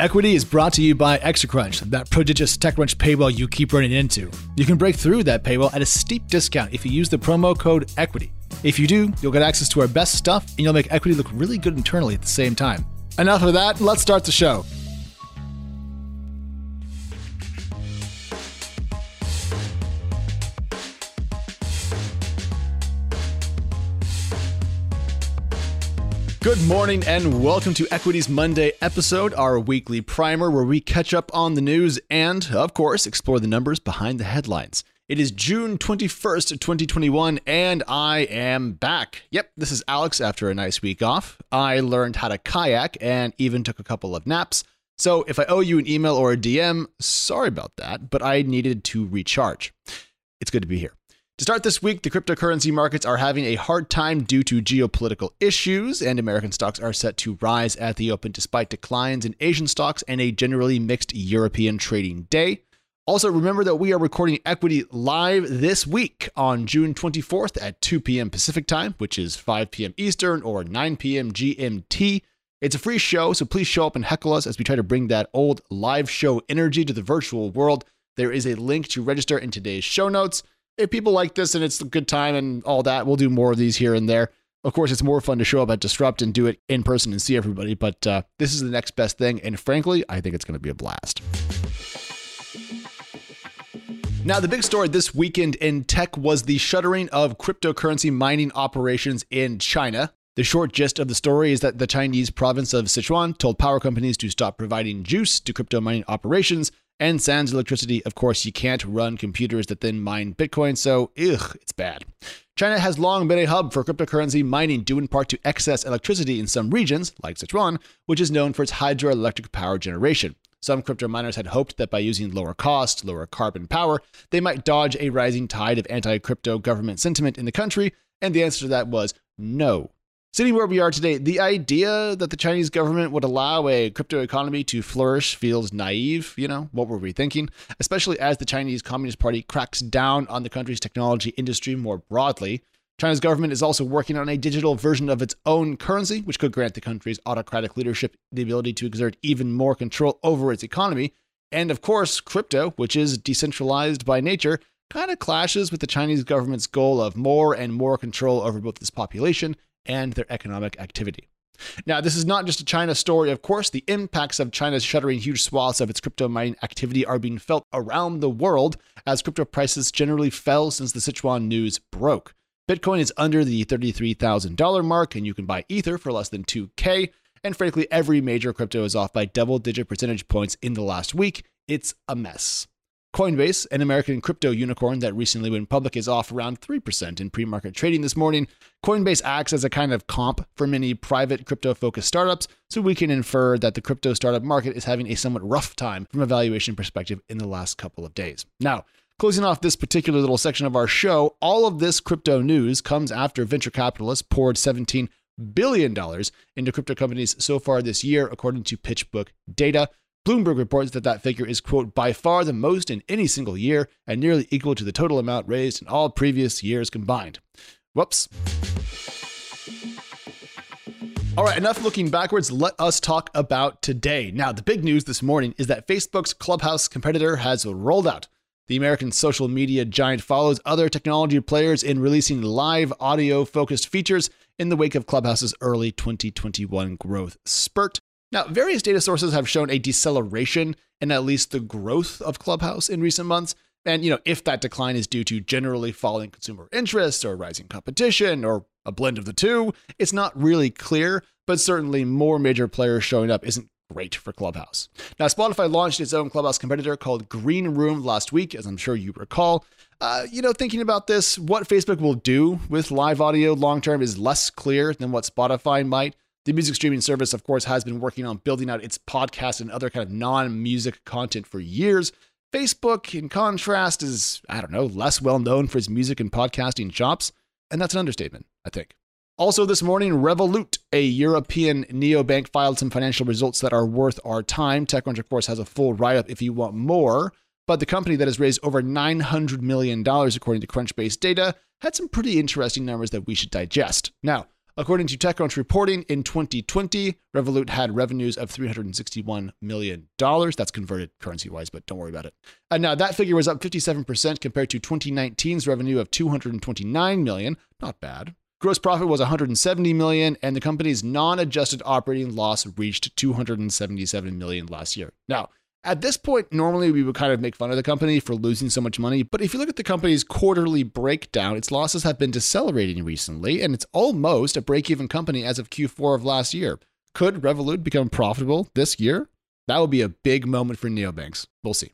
Equity is brought to you by Extra Crunch, that prodigious TechCrunch paywall you keep running into. You can break through that paywall at a steep discount if you use the promo code EQUITY. If you do, you'll get access to our best stuff and you'll make Equity look really good internally at the same time. Enough of that, let's start the show. Good morning and welcome to Equity's Monday episode, our weekly primer where we catch up on the news and, of course, explore the numbers behind the headlines. It is June 21st, 2021, and I am back. Yep, this is Alex after a nice week off. I learned how to kayak and even took a couple of naps. So if I owe you an email or a DM, sorry about that, but I needed to recharge. It's good to be here. To start this week, the cryptocurrency markets are having a hard time due to geopolitical issues, and American stocks are set to rise at the open despite declines in Asian stocks and a generally mixed European trading day. Also, remember that we are recording Equity live this week on June 24th at 2 p.m. Pacific time, which is 5 p.m. Eastern or 9 p.m. GMT. It's a free show, so please show up and heckle us as we try to bring that old live show energy to the virtual world. There is a link to register in today's show notes if people like this and it's a good time and all that, we'll do more of these here and there. Of course, it's more fun to show up at Disrupt and do it in person and see everybody, but uh, this is the next best thing. And frankly, I think it's going to be a blast. Now, the big story this weekend in tech was the shuttering of cryptocurrency mining operations in China. The short gist of the story is that the Chinese province of Sichuan told power companies to stop providing juice to crypto mining operations and sans electricity, of course, you can't run computers that then mine Bitcoin, so ugh, it's bad. China has long been a hub for cryptocurrency mining due in part to excess electricity in some regions, like Sichuan, which is known for its hydroelectric power generation. Some crypto miners had hoped that by using lower cost, lower carbon power, they might dodge a rising tide of anti crypto government sentiment in the country, and the answer to that was no. Sitting where we are today, the idea that the Chinese government would allow a crypto economy to flourish feels naive. You know, what were we thinking? Especially as the Chinese Communist Party cracks down on the country's technology industry more broadly. China's government is also working on a digital version of its own currency, which could grant the country's autocratic leadership the ability to exert even more control over its economy. And of course, crypto, which is decentralized by nature, kind of clashes with the Chinese government's goal of more and more control over both its population and their economic activity. Now, this is not just a China story, of course. The impacts of China's shuttering huge swaths of its crypto mining activity are being felt around the world as crypto prices generally fell since the Sichuan news broke. Bitcoin is under the $33,000 mark, and you can buy Ether for less than 2K. And frankly, every major crypto is off by double digit percentage points in the last week. It's a mess. Coinbase, an American crypto unicorn that recently went public, is off around 3% in pre market trading this morning. Coinbase acts as a kind of comp for many private crypto focused startups, so we can infer that the crypto startup market is having a somewhat rough time from a valuation perspective in the last couple of days. Now, Closing off this particular little section of our show, all of this crypto news comes after venture capitalists poured $17 billion into crypto companies so far this year, according to PitchBook data. Bloomberg reports that that figure is, quote, by far the most in any single year and nearly equal to the total amount raised in all previous years combined. Whoops. All right, enough looking backwards. Let us talk about today. Now, the big news this morning is that Facebook's Clubhouse competitor has rolled out. The American social media giant follows other technology players in releasing live audio focused features in the wake of Clubhouse's early 2021 growth spurt. Now, various data sources have shown a deceleration in at least the growth of Clubhouse in recent months. And, you know, if that decline is due to generally falling consumer interest or rising competition or a blend of the two, it's not really clear, but certainly more major players showing up isn't great for Clubhouse. Now, Spotify launched its own Clubhouse competitor called Green Room last week, as I'm sure you recall. Uh, you know, thinking about this, what Facebook will do with live audio long term is less clear than what Spotify might. The music streaming service, of course, has been working on building out its podcast and other kind of non music content for years. Facebook, in contrast, is, I don't know, less well known for its music and podcasting chops. And that's an understatement, I think. Also, this morning, Revolut, a European neobank, filed some financial results that are worth our time. TechCrunch, of course, has a full write up if you want more. But the company that has raised over $900 million, according to Crunchbase data, had some pretty interesting numbers that we should digest. Now, According to TechCrunch reporting, in 2020, Revolut had revenues of $361 million. That's converted currency wise, but don't worry about it. And now that figure was up 57% compared to 2019's revenue of 229 million. Not bad. Gross profit was 170 million and the company's non-adjusted operating loss reached 277 million last year. Now, at this point, normally we would kind of make fun of the company for losing so much money, but if you look at the company's quarterly breakdown, its losses have been decelerating recently, and it's almost a break even company as of Q4 of last year. Could Revolut become profitable this year? That would be a big moment for neobanks. We'll see.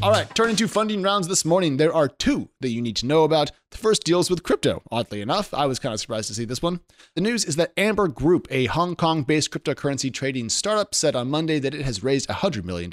All right, turning to funding rounds this morning, there are two that you need to know about. The first deals with crypto. Oddly enough, I was kind of surprised to see this one. The news is that Amber Group, a Hong Kong based cryptocurrency trading startup, said on Monday that it has raised $100 million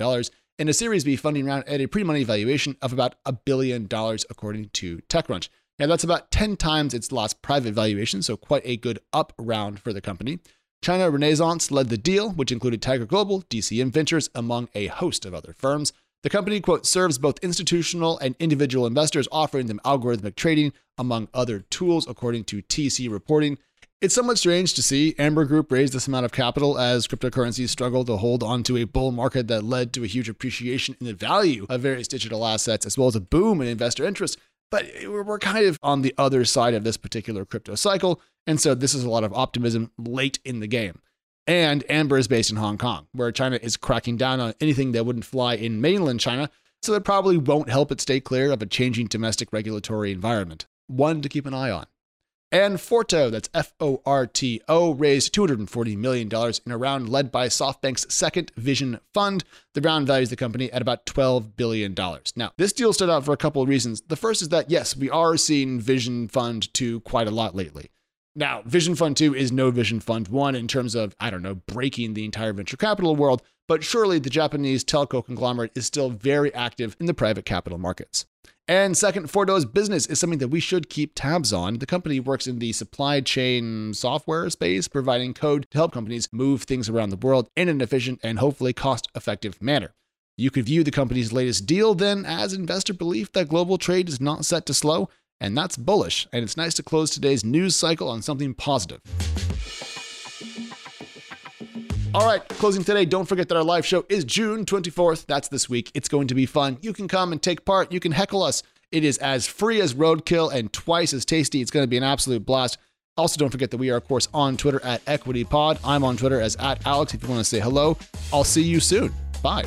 in a Series B funding round at a pre money valuation of about a billion dollars, according to TechCrunch. Now, that's about 10 times its last private valuation, so quite a good up round for the company. China Renaissance led the deal, which included Tiger Global, DCM Ventures, among a host of other firms. The company, quote, serves both institutional and individual investors, offering them algorithmic trading, among other tools, according to TC reporting. It's somewhat strange to see Amber Group raise this amount of capital as cryptocurrencies struggle to hold onto a bull market that led to a huge appreciation in the value of various digital assets, as well as a boom in investor interest. But we're kind of on the other side of this particular crypto cycle. And so this is a lot of optimism late in the game. And Amber is based in Hong Kong, where China is cracking down on anything that wouldn't fly in mainland China, so that probably won't help it stay clear of a changing domestic regulatory environment. One to keep an eye on. And Forto, that's F O R T O, raised $240 million in a round led by SoftBank's second Vision Fund. The round values the company at about $12 billion. Now, this deal stood out for a couple of reasons. The first is that, yes, we are seeing Vision Fund 2 quite a lot lately. Now, Vision Fund 2 is no Vision Fund 1 in terms of, I don't know, breaking the entire venture capital world, but surely the Japanese telco conglomerate is still very active in the private capital markets. And second, Forto's business is something that we should keep tabs on. The company works in the supply chain software space, providing code to help companies move things around the world in an efficient and hopefully cost effective manner. You could view the company's latest deal then as investor belief that global trade is not set to slow and that's bullish, and it's nice to close today's news cycle on something positive. All right, closing today, don't forget that our live show is June 24th. That's this week. It's going to be fun. You can come and take part. You can heckle us. It is as free as roadkill and twice as tasty. It's going to be an absolute blast. Also, don't forget that we are, of course, on Twitter at EquityPod. I'm on Twitter as at Alex if you want to say hello. I'll see you soon. Bye.